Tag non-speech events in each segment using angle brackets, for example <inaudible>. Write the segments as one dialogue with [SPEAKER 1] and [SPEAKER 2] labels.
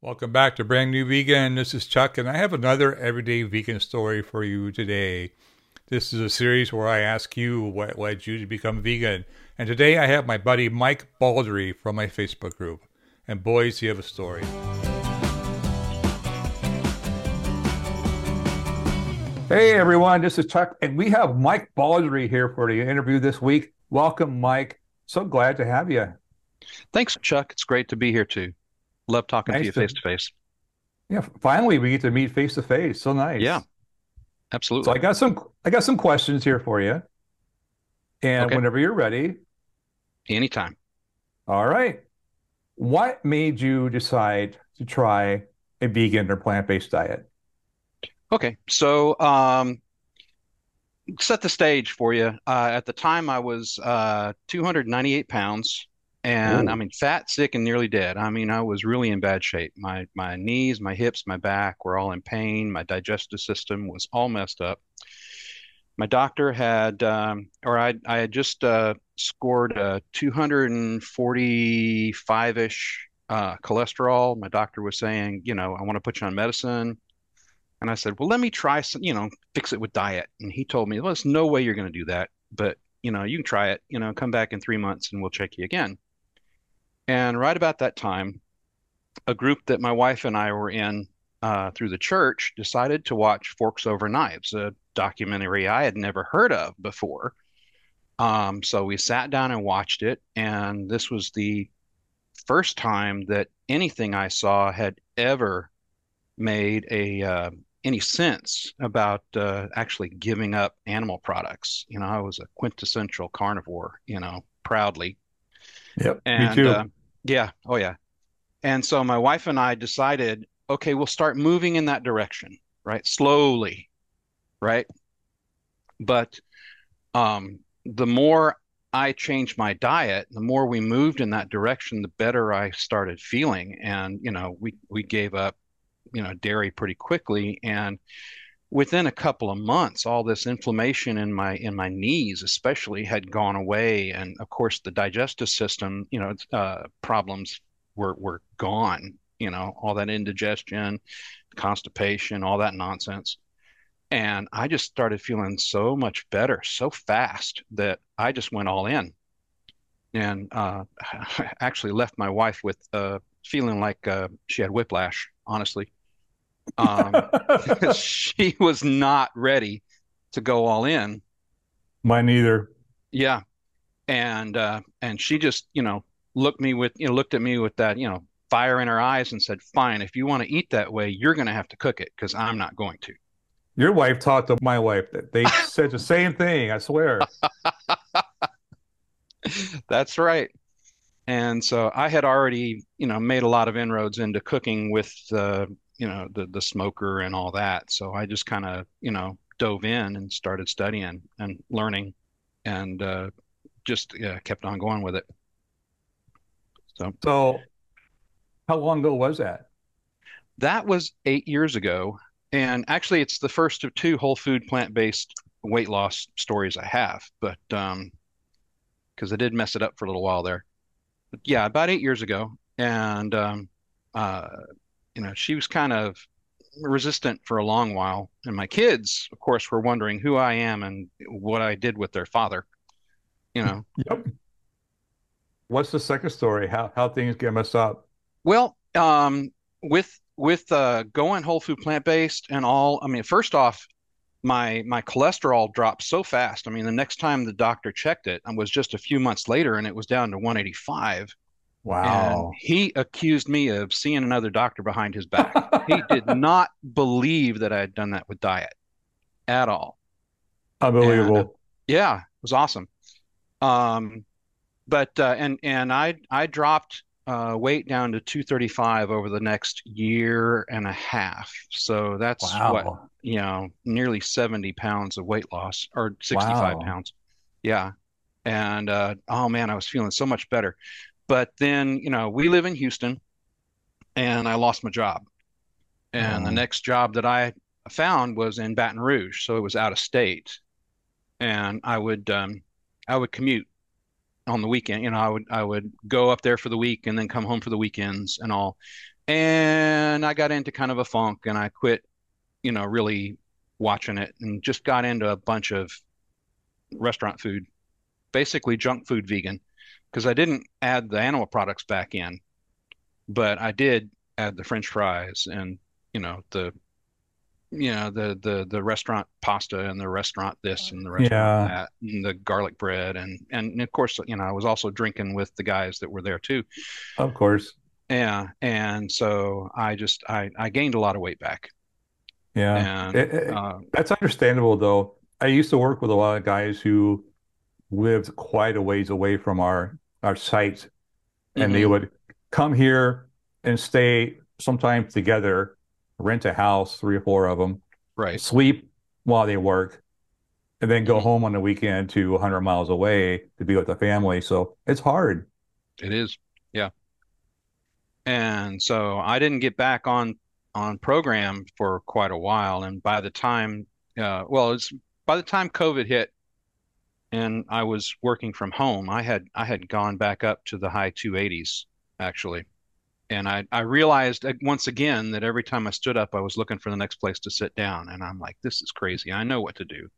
[SPEAKER 1] Welcome back to Brand New Vegan. This is Chuck, and I have another everyday vegan story for you today. This is a series where I ask you what led you to become vegan. And today I have my buddy Mike Baldry from my Facebook group. And boys, you have a story. Hey everyone, this is Chuck, and we have Mike Baldry here for the interview this week. Welcome, Mike. So glad to have you.
[SPEAKER 2] Thanks, Chuck. It's great to be here too. Love talking nice to you face to face.
[SPEAKER 1] Yeah, finally we get to meet face to face. So nice.
[SPEAKER 2] Yeah, absolutely.
[SPEAKER 1] So I got some I got some questions here for you, and okay. whenever you're ready,
[SPEAKER 2] anytime.
[SPEAKER 1] All right. What made you decide to try a vegan or plant based diet?
[SPEAKER 2] Okay, so um, set the stage for you. Uh, at the time, I was uh, 298 pounds and Ooh. I mean, fat, sick, and nearly dead. I mean, I was really in bad shape. My my knees, my hips, my back were all in pain. My digestive system was all messed up. My doctor had, um, or I I had just uh, scored a 245 ish uh, cholesterol. My doctor was saying, you know, I want to put you on medicine. And I said, well, let me try some, you know, fix it with diet. And he told me, well, there's no way you're going to do that, but you know, you can try it. You know, come back in three months and we'll check you again. And right about that time, a group that my wife and I were in uh, through the church decided to watch Forks Over Knives, a documentary I had never heard of before. Um, so we sat down and watched it, and this was the first time that anything I saw had ever made a uh, any sense about uh, actually giving up animal products. You know, I was a quintessential carnivore. You know, proudly.
[SPEAKER 1] Yep,
[SPEAKER 2] and,
[SPEAKER 1] me too.
[SPEAKER 2] Yeah. Oh, yeah. And so my wife and I decided, okay, we'll start moving in that direction, right? Slowly, right? But um, the more I changed my diet, the more we moved in that direction, the better I started feeling. And, you know, we, we gave up, you know, dairy pretty quickly. And within a couple of months all this inflammation in my in my knees especially had gone away and of course the digestive system you know uh, problems were were gone you know all that indigestion constipation all that nonsense. And i just started feeling so much better so fast that i just went all in. And uh, <laughs> actually left my wife with uh, feeling like uh, she had whiplash honestly um, <laughs> <laughs> she was not ready to go all in.
[SPEAKER 1] Mine neither.
[SPEAKER 2] Yeah, and uh, and she just you know looked me with you know looked at me with that you know fire in her eyes and said, "Fine, if you want to eat that way, you're going to have to cook it because I'm not going to."
[SPEAKER 1] Your wife talked to my wife that they <laughs> said the same thing. I swear.
[SPEAKER 2] That's right. And so I had already, you know, made a lot of inroads into cooking with uh, you know the the smoker and all that. So I just kind of you know dove in and started studying and learning, and uh, just yeah, kept on going with it.
[SPEAKER 1] So so how long ago was that?
[SPEAKER 2] That was eight years ago, and actually it's the first of two whole food plant based weight loss stories I have, but um, because I did mess it up for a little while there. But yeah, about eight years ago, and um, uh, you know, she was kind of resistant for a long while. And my kids, of course, were wondering who I am and what I did with their father. You know. <laughs>
[SPEAKER 1] Yep. What's the second story? How how things get messed up?
[SPEAKER 2] Well, um, with with uh, going whole food plant based and all. I mean, first off, my my cholesterol dropped so fast. I mean, the next time the doctor checked it, was just a few months later, and it was down to 185.
[SPEAKER 1] Wow.
[SPEAKER 2] And he accused me of seeing another doctor behind his back. he <laughs> did not believe that I had done that with diet at all.
[SPEAKER 1] Unbelievable.
[SPEAKER 2] And, uh, yeah, it was awesome. Um, but uh, and and I I dropped uh, weight down to 235 over the next year and a half. So that's wow. what you know, nearly 70 pounds of weight loss or 65 wow. pounds. Yeah. And uh, oh man, I was feeling so much better. But then, you know, we live in Houston and I lost my job. And the next job that I found was in Baton Rouge. So it was out of state. And I would, um, I would commute on the weekend. You know, I would, I would go up there for the week and then come home for the weekends and all. And I got into kind of a funk and I quit, you know, really watching it and just got into a bunch of restaurant food, basically junk food vegan, because I didn't add the animal products back in, but I did add the French fries and, you know, the you know the the the restaurant pasta and the restaurant this and the restaurant
[SPEAKER 1] Yeah,
[SPEAKER 2] that and the garlic bread and and of course you know I was also drinking with the guys that were there too
[SPEAKER 1] of course.
[SPEAKER 2] yeah and so I just I I gained a lot of weight back
[SPEAKER 1] Yeah.
[SPEAKER 2] and
[SPEAKER 1] It, it,
[SPEAKER 2] uh
[SPEAKER 1] that's understandable though. I used to work with a lot of guys who lived quite a ways away from our our site, and they
[SPEAKER 2] mhm,
[SPEAKER 1] would come here and stay sometimes together, rent a house, three or four of them,
[SPEAKER 2] right.
[SPEAKER 1] sleep while they work, and then go
[SPEAKER 2] mhm,
[SPEAKER 1] home on the weekend to 100 miles away to be with the family. So it's hard.
[SPEAKER 2] it is. Yeah. And so I didn't get back on on program for quite a while. And by the time uh well it's by the time COVID hit and I was working from home, I had I had gone back up to the high 280s actually. And I I realized uh, once again that every time I stood up, I was looking for the next place to sit down, and I'm like, this is crazy. I know what to do.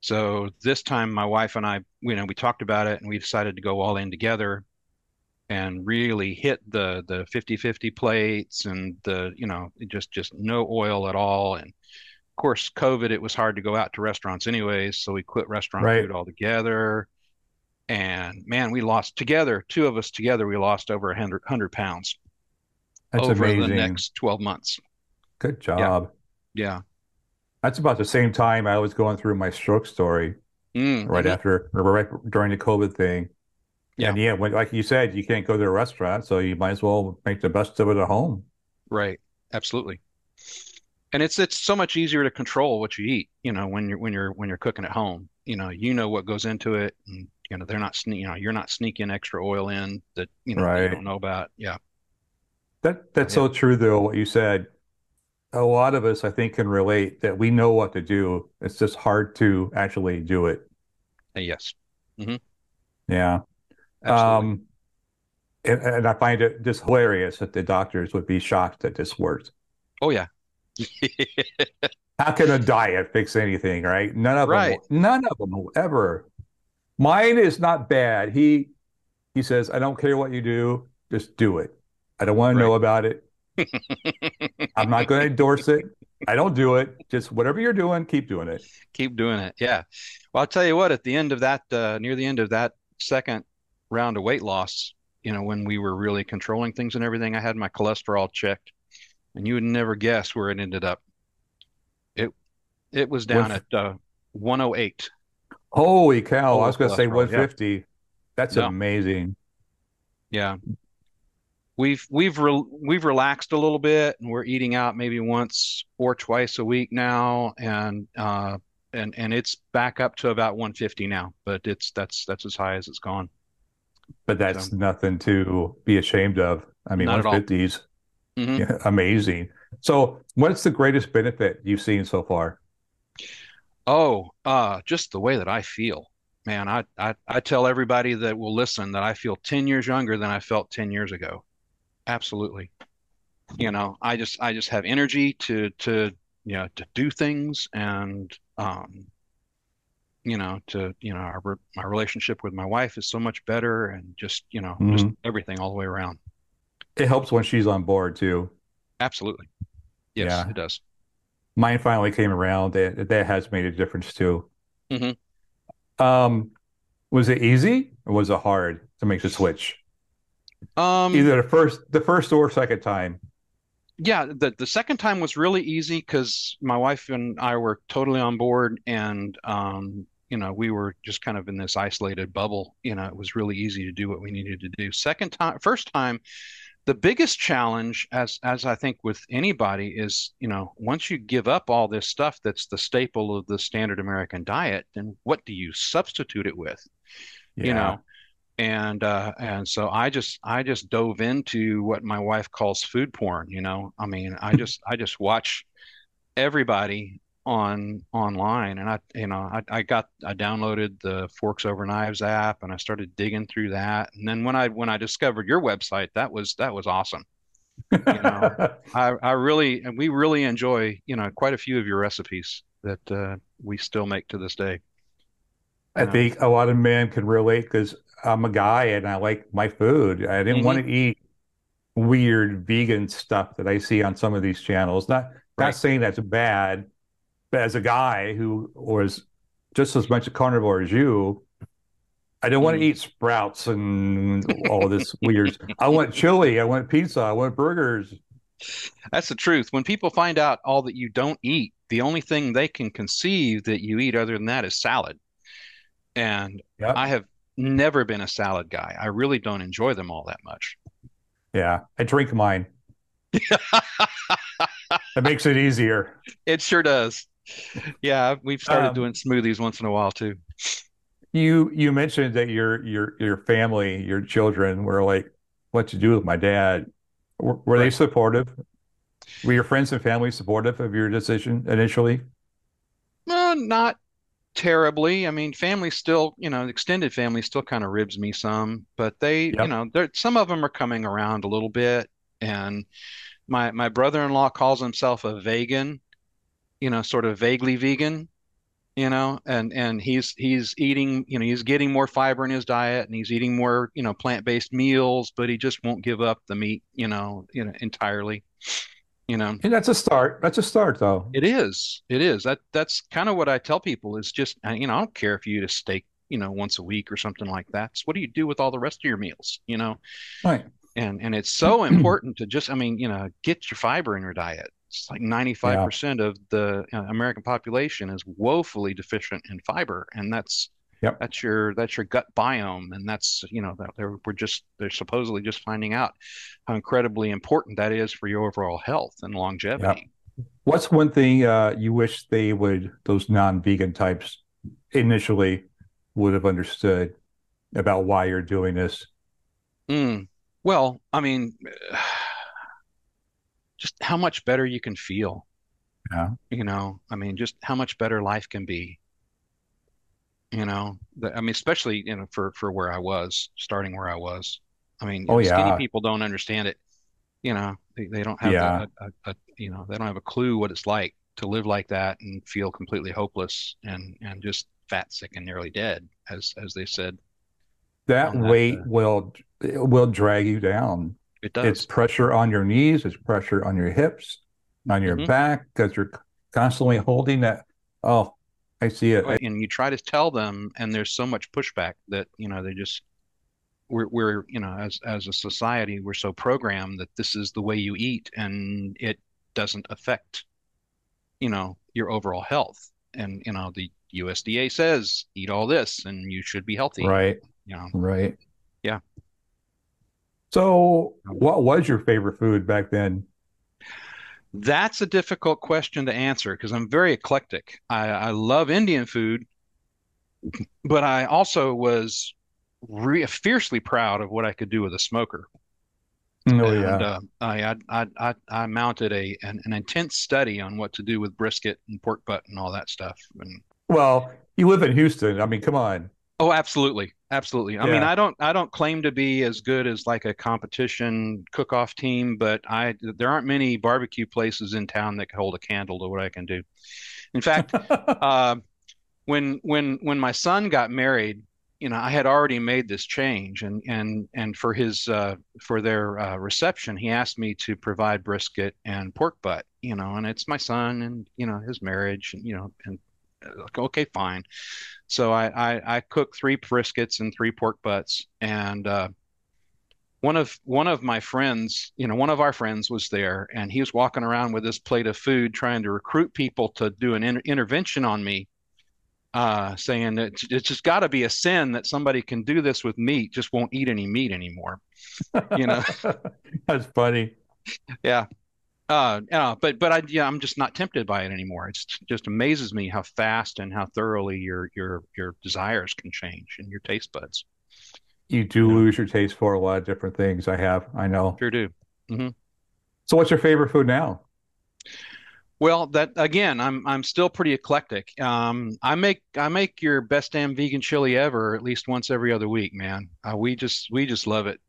[SPEAKER 2] So this time, my wife and I, you know, we talked about it, and we decided to go all in together and really hit the the 50-50 plates and the, you know, just just no oil at all. And course, COVID, it was hard to go out to restaurants anyways, so we quit restaurant
[SPEAKER 1] Right.
[SPEAKER 2] food altogether and man, we lost together, two of us together, we lost over a hundred hundred pounds
[SPEAKER 1] That's
[SPEAKER 2] over the next 12 months.
[SPEAKER 1] Good job.
[SPEAKER 2] yeah.
[SPEAKER 1] That's about the same time I was going through my stroke story
[SPEAKER 2] Mm,
[SPEAKER 1] right
[SPEAKER 2] hmm
[SPEAKER 1] after, or right during the COVID thing.
[SPEAKER 2] Yeah,
[SPEAKER 1] And yeah, when, like you said, you can't go to a restaurant, so you might as well make the best of it at home.
[SPEAKER 2] right. Absolutely. And it's it's so much easier to control what you eat, you know, when you're when you're when you're cooking at home. You know, you know what goes into it, and you know they're not sne you know you're not sneaking extra oil in that you know that you don't know about. Yeah,
[SPEAKER 1] That that's
[SPEAKER 2] yeah,
[SPEAKER 1] so true though, what you said. A lot of us, I think, can relate that we know what to do. It's just hard to actually do it.
[SPEAKER 2] Uh, yes, hmm
[SPEAKER 1] Yeah.
[SPEAKER 2] absolutely.
[SPEAKER 1] Um, and, and I find it just hilarious that the doctors would be shocked that this worked.
[SPEAKER 2] Oh yeah,
[SPEAKER 1] How can a diet fix anything, right? None of them,
[SPEAKER 2] right.
[SPEAKER 1] will- none of them will ever. Mine is not bad. He he says, I don't care what you do, just do it. I don't want to know about it. <laughs> I'm not going to endorse it. I don't do it. Just whatever you're doing, keep doing it.
[SPEAKER 2] Keep doing it. Yeah. Well, I'll tell you what, at the end of that, uh, near the end of that second round of weight loss, you know, when we were really controlling things and everything, I had my cholesterol checked, and you would never guess where it ended up. It it was down With, at uh, 108.
[SPEAKER 1] Holy cow! I was going to say
[SPEAKER 2] 150. Yeah.
[SPEAKER 1] That's
[SPEAKER 2] no.
[SPEAKER 1] amazing.
[SPEAKER 2] Yeah, we've we've re- we've relaxed a little bit, and we're eating out maybe once or twice a week now, and uh, and and it's back up to about 150 now. But it's that's that's as high as it's gone.
[SPEAKER 1] But that's so, nothing to be ashamed of. I mean, 150s
[SPEAKER 2] mm-hmm.
[SPEAKER 1] yeah, amazing. So, what's the greatest benefit you've seen so far?
[SPEAKER 2] Oh, uh, just the way that I feel, man. I, I I tell everybody that will listen that I feel ten years younger than I felt ten years ago. Absolutely. You know, I just I just have energy to to you know to do things and um, you know to you know our my relationship with my wife is so much better and just you know mm-hmm.
[SPEAKER 1] just
[SPEAKER 2] everything all the way around
[SPEAKER 1] it helps when she's on board too.
[SPEAKER 2] Absolutely. Yes, it does.
[SPEAKER 1] Mine finally came around. That that has made a difference too.
[SPEAKER 2] hmm
[SPEAKER 1] Um, was it easy or was it hard to make the switch?
[SPEAKER 2] Um,
[SPEAKER 1] Either the first the first or second time.
[SPEAKER 2] Yeah, the the second time was really easy because my wife and I were totally on board, and um, you know, we were just kind of in this isolated bubble. You know, it was really easy to do what we needed to do. Second time, first time, the biggest challenge, as as I think with anybody, is, you know, once you give up all this stuff that's the staple of the standard American diet, then what do you substitute it with? You know, and uh and so I just I just dove into what my wife calls food porn, you know. I mean, I <laughs> just I just watch everybody on online and I you know I, I got I downloaded the Forks Over Knives app and I started digging through that. And then when I when I discovered your website, that was that was awesome. You know, <laughs> I I really and we really enjoy, you know, quite a few of your recipes that uh, we still make to this day.
[SPEAKER 1] I
[SPEAKER 2] know.
[SPEAKER 1] think a lot of men can relate because I'm a guy and I like my food. I didn't want
[SPEAKER 2] hmm
[SPEAKER 1] to eat weird vegan stuff that I see on some of these channels. Not not
[SPEAKER 2] Right.
[SPEAKER 1] saying that's bad, as a guy who was just as much a carnivore as you, I don't want to
[SPEAKER 2] hmm
[SPEAKER 1] eat sprouts and all this weird. <laughs> I want chili, I want pizza, I want burgers.
[SPEAKER 2] That's the truth. When people find out all that you don't eat, the only thing they can conceive that you eat other than that is salad. And
[SPEAKER 1] Yep.
[SPEAKER 2] I have never been a salad guy. I really don't enjoy them all that much.
[SPEAKER 1] Yeah, I drink mine. <laughs> It makes it easier.
[SPEAKER 2] It sure does. Yeah, we've started
[SPEAKER 1] Um,
[SPEAKER 2] doing smoothies once in a while too.
[SPEAKER 1] You you mentioned that your your your family, your children were like, "What to do with my dad?" Were, were they supportive? Were your friends and family supportive of your decision initially?
[SPEAKER 2] No, not terribly. I mean, family still, you know, extended family still kind of ribs me some, but they, you
[SPEAKER 1] Yep.
[SPEAKER 2] know, there some of them are coming around a little bit. And my my brother-in-law calls himself a vegan, you know, sort of vaguely vegan, you know, and and he's he's eating, you know, he's getting more fiber in his diet and he's eating more, you know, plant-based meals, but he just won't give up the meat, you know, you know, entirely, you know.
[SPEAKER 1] And that's a start. That's a start, though.
[SPEAKER 2] It is. It is. That that's kind of what I tell people is just, you know, I don't care if you eat a steak, you know, once a week or something like that. It's what do you do with all the rest of your meals, you know?
[SPEAKER 1] Right.
[SPEAKER 2] And and it's so <clears throat> important to just, I mean, you know, get your fiber in your diet. It's like 95% of the uh, American population is woefully deficient in fiber, and that's
[SPEAKER 1] Yep.
[SPEAKER 2] that's your that's your gut biome, and that's, you know, that they're we're just they're supposedly just finding out how incredibly important that is for your overall health and
[SPEAKER 1] Yep.
[SPEAKER 2] longevity.
[SPEAKER 1] What's one thing uh, you wish they would, those non-vegan types, initially would have understood about why you're doing this?
[SPEAKER 2] Mm. Well, I mean, just how much better you can feel,
[SPEAKER 1] Yeah.
[SPEAKER 2] you know? I mean, just how much better life can be, you know? The- I mean, especially, you know, for for where I was, starting where I was. I mean,
[SPEAKER 1] Oh
[SPEAKER 2] skinny
[SPEAKER 1] yeah.
[SPEAKER 2] people don't understand it, you know. They they don't have
[SPEAKER 1] Yeah.
[SPEAKER 2] a, a, a, you know, they don't have a clue what it's like to live like that and feel completely hopeless and and just fat, sick, and nearly dead, as as they said
[SPEAKER 1] that. weight
[SPEAKER 2] Uh,
[SPEAKER 1] will will drag you down.
[SPEAKER 2] It does.
[SPEAKER 1] It's pressure on your knees, it's pressure on your hips, on your
[SPEAKER 2] hmm
[SPEAKER 1] back, because you're constantly holding that. Oh, I see it.
[SPEAKER 2] And you try to tell them, and there's so much pushback that, you know, they just we're we're, you know, as as a society, we're so programmed that this is the way you eat and it doesn't affect, you know, your overall health. And, you know, the USDA says eat all this and you should be healthy,
[SPEAKER 1] right,
[SPEAKER 2] you know.
[SPEAKER 1] right.
[SPEAKER 2] Yeah.
[SPEAKER 1] So, what was your favorite food back then?
[SPEAKER 2] That's a difficult question to answer because I'm very eclectic. I, I love Indian food, but I also was re fiercely proud of what I could do with a smoker.
[SPEAKER 1] Oh
[SPEAKER 2] And
[SPEAKER 1] yeah.
[SPEAKER 2] uh, I, I I I I mounted a an, an intense study on what to do with brisket and pork butt and all that stuff. And
[SPEAKER 1] Well, you live in Houston. I mean, come on.
[SPEAKER 2] Oh, absolutely, absolutely. I mean, I don't I don't claim to be as good as like a competition cook-off team, but I there aren't many barbecue places in town that can hold a candle to what I can do. In fact, uh, <laughs> when when when my son got married, you know, I had already made this change, and and and for his uh, for their uh, reception, he asked me to provide brisket and pork butt, you know, and it's my son and you know his marriage, and you know, and like, okay, fine. So I I, I cooked three briskets and three pork butts, and uh, one of one of my friends, you know, one of our friends was there, and he was walking around with this plate of food, trying to recruit people to do an inter intervention on me uh, saying that it's it's just got to be a sin that somebody can do this with meat, just won't eat any meat anymore. You know, <laughs>
[SPEAKER 1] That's funny.
[SPEAKER 2] yeah. Uh, yeah, but but I yeah, I'm just not tempted by it anymore. It's just amazes me how fast and how thoroughly your your your desires can change and your taste buds.
[SPEAKER 1] You do
[SPEAKER 2] You know,
[SPEAKER 1] lose your taste for a lot of different things. I have, I know.
[SPEAKER 2] sure do. Mm-hmm.
[SPEAKER 1] So, what's your favorite food now?
[SPEAKER 2] Well, that again, I'm I'm still pretty eclectic. Um, I make I make your best damn vegan chili ever at least once every other week, man. Uh, we just we just love it.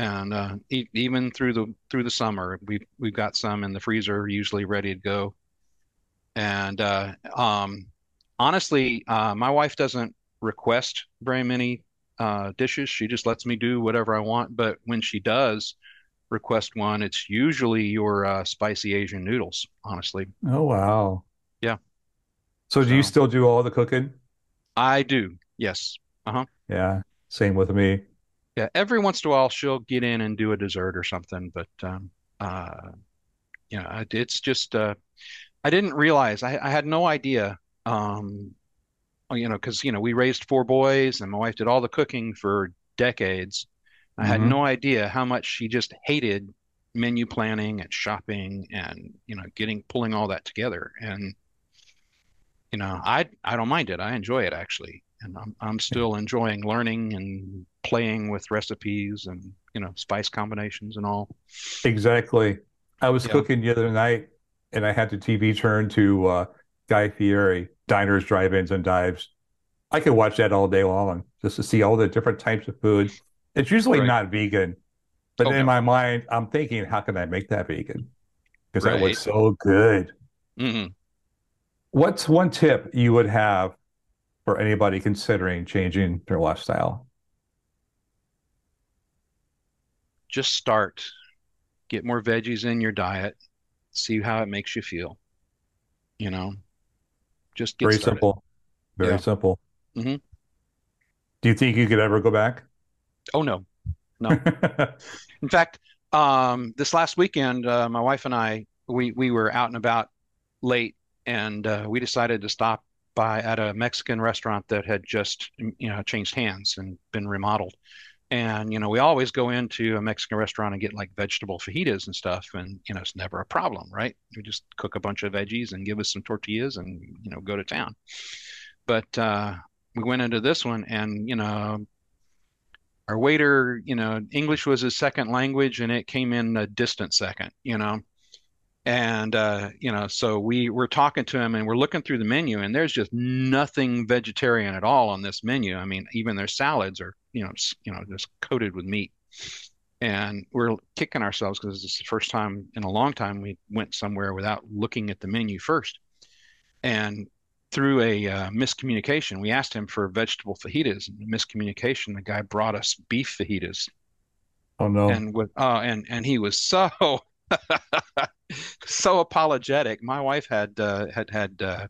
[SPEAKER 2] And uh, e- even through the through the summer, we've we've got some in the freezer, usually ready to go. And uh, um, honestly, uh, my wife doesn't request very many uh, dishes. She just lets me do whatever I want. But when she does request one, it's usually your uh, spicy Asian noodles. Honestly,
[SPEAKER 1] Oh wow.
[SPEAKER 2] Yeah.
[SPEAKER 1] So do you still do all the cooking?
[SPEAKER 2] I do. Yes. Uh huh.
[SPEAKER 1] Yeah, same with me.
[SPEAKER 2] Yeah. Every once in a while, she'll get in and do a dessert or something. But um, uh, you know, it's just uh, I didn't realize. I, I had no idea. Um, oh, you know, because you know we raised four boys, and my wife did all the cooking for decades. I had
[SPEAKER 1] Mhm.
[SPEAKER 2] no idea how much she just hated menu planning and shopping and you know getting pulling all that together. And you know, I I don't mind it. I enjoy it actually, and I'm I'm <laughs> still enjoying learning and playing with recipes and you know spice combinations and all.
[SPEAKER 1] Exactly. I was
[SPEAKER 2] Yeah.
[SPEAKER 1] cooking the other night and I had the TV turned to uh, Guy Fieri, Diners, Drive-Ins, and Dives. I could watch that all day long just to see all the different types of food. It's usually
[SPEAKER 2] Right.
[SPEAKER 1] not vegan, but
[SPEAKER 2] Oh,
[SPEAKER 1] in my mind, I'm thinking, how can I make that vegan? Because that
[SPEAKER 2] Right.
[SPEAKER 1] looks so good.
[SPEAKER 2] Mhm.
[SPEAKER 1] What's one tip you would have for anybody considering changing their lifestyle?
[SPEAKER 2] Just start. Get more veggies in your diet. See how it makes you feel. You know, just get
[SPEAKER 1] Very
[SPEAKER 2] started.
[SPEAKER 1] simple. Very
[SPEAKER 2] Yeah.
[SPEAKER 1] simple.
[SPEAKER 2] Mhm.
[SPEAKER 1] Do you think you could ever go back?
[SPEAKER 2] Oh no. No. <laughs> In fact, um, this last weekend, uh, my wife and I, we we were out and about late, and uh, we decided to stop by at a Mexican restaurant that had just, you know, changed hands and been remodeled. And you know, we always go into a Mexican restaurant and get like vegetable fajitas and stuff, and you know, it's never a problem, right? We just cook a bunch of veggies and give us some tortillas and you know, go to town. But uh, we went into this one, and you know, our waiter, you know, English was his second language, and it came in a distant second, you know. And uh, you know, so we were talking to him and we're looking through the menu, and there's just nothing vegetarian at all on this menu. I mean, even their salads are, you know, you know, just coated with meat. And we're kicking ourselves because it's the first time in a long time we went somewhere without looking at the menu first. And through a uh, miscommunication, we asked him for vegetable fajitas. And the miscommunication, the guy brought us beef fajitas,
[SPEAKER 1] Oh no.
[SPEAKER 2] and with uh, and and he was so <laughs> <laughs> so apologetic. My wife had uh, had had uh,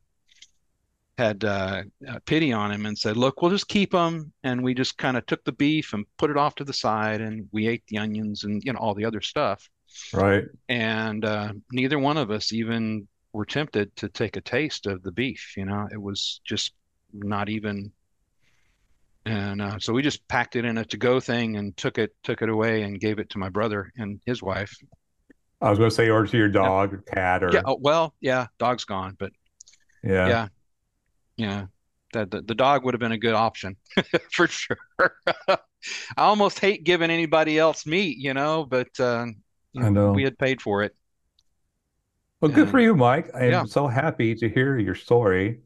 [SPEAKER 2] had uh, uh, pity on him and said, "Look, we'll just keep them." And we just kind of took the beef and put it off to the side, and we ate the onions and you know all the other stuff.
[SPEAKER 1] Right.
[SPEAKER 2] And uh, neither one of us even were tempted to take a taste of the beef. You know, it was just not even. And uh, so we just packed it in a to-go thing and took it took it away and gave it to my brother and his wife.
[SPEAKER 1] I was going to say, or to your dog or cat or
[SPEAKER 2] Yeah, oh, well, yeah, dog's gone, but
[SPEAKER 1] yeah.
[SPEAKER 2] yeah, yeah, that the, the dog would have been a good option <laughs> for sure. <laughs> I almost hate giving anybody else meat, you know, but uh,
[SPEAKER 1] I know.
[SPEAKER 2] we had paid for it.
[SPEAKER 1] Well, good for you, Mike. I am
[SPEAKER 2] Yeah.
[SPEAKER 1] so happy to hear your story.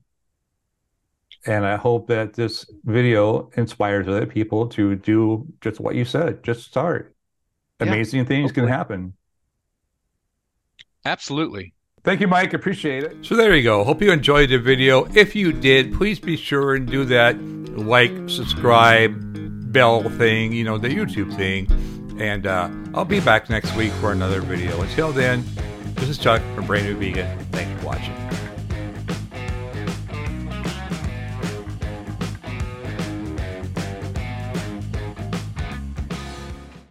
[SPEAKER 1] And I hope that this video inspires other people to do just what you said. Just start.
[SPEAKER 2] Yeah,
[SPEAKER 1] Amazing things can happen.
[SPEAKER 2] Absolutely.
[SPEAKER 1] Thank you, Mike. Appreciate it.
[SPEAKER 3] So there you go. Hope you enjoyed the video. If you did, please be sure and do that like, subscribe, bell thing, you know, the YouTube thing. And uh, I'll be back next week for another video. Until then, this is Chuck from Brand New Vegan. Thanks for watching.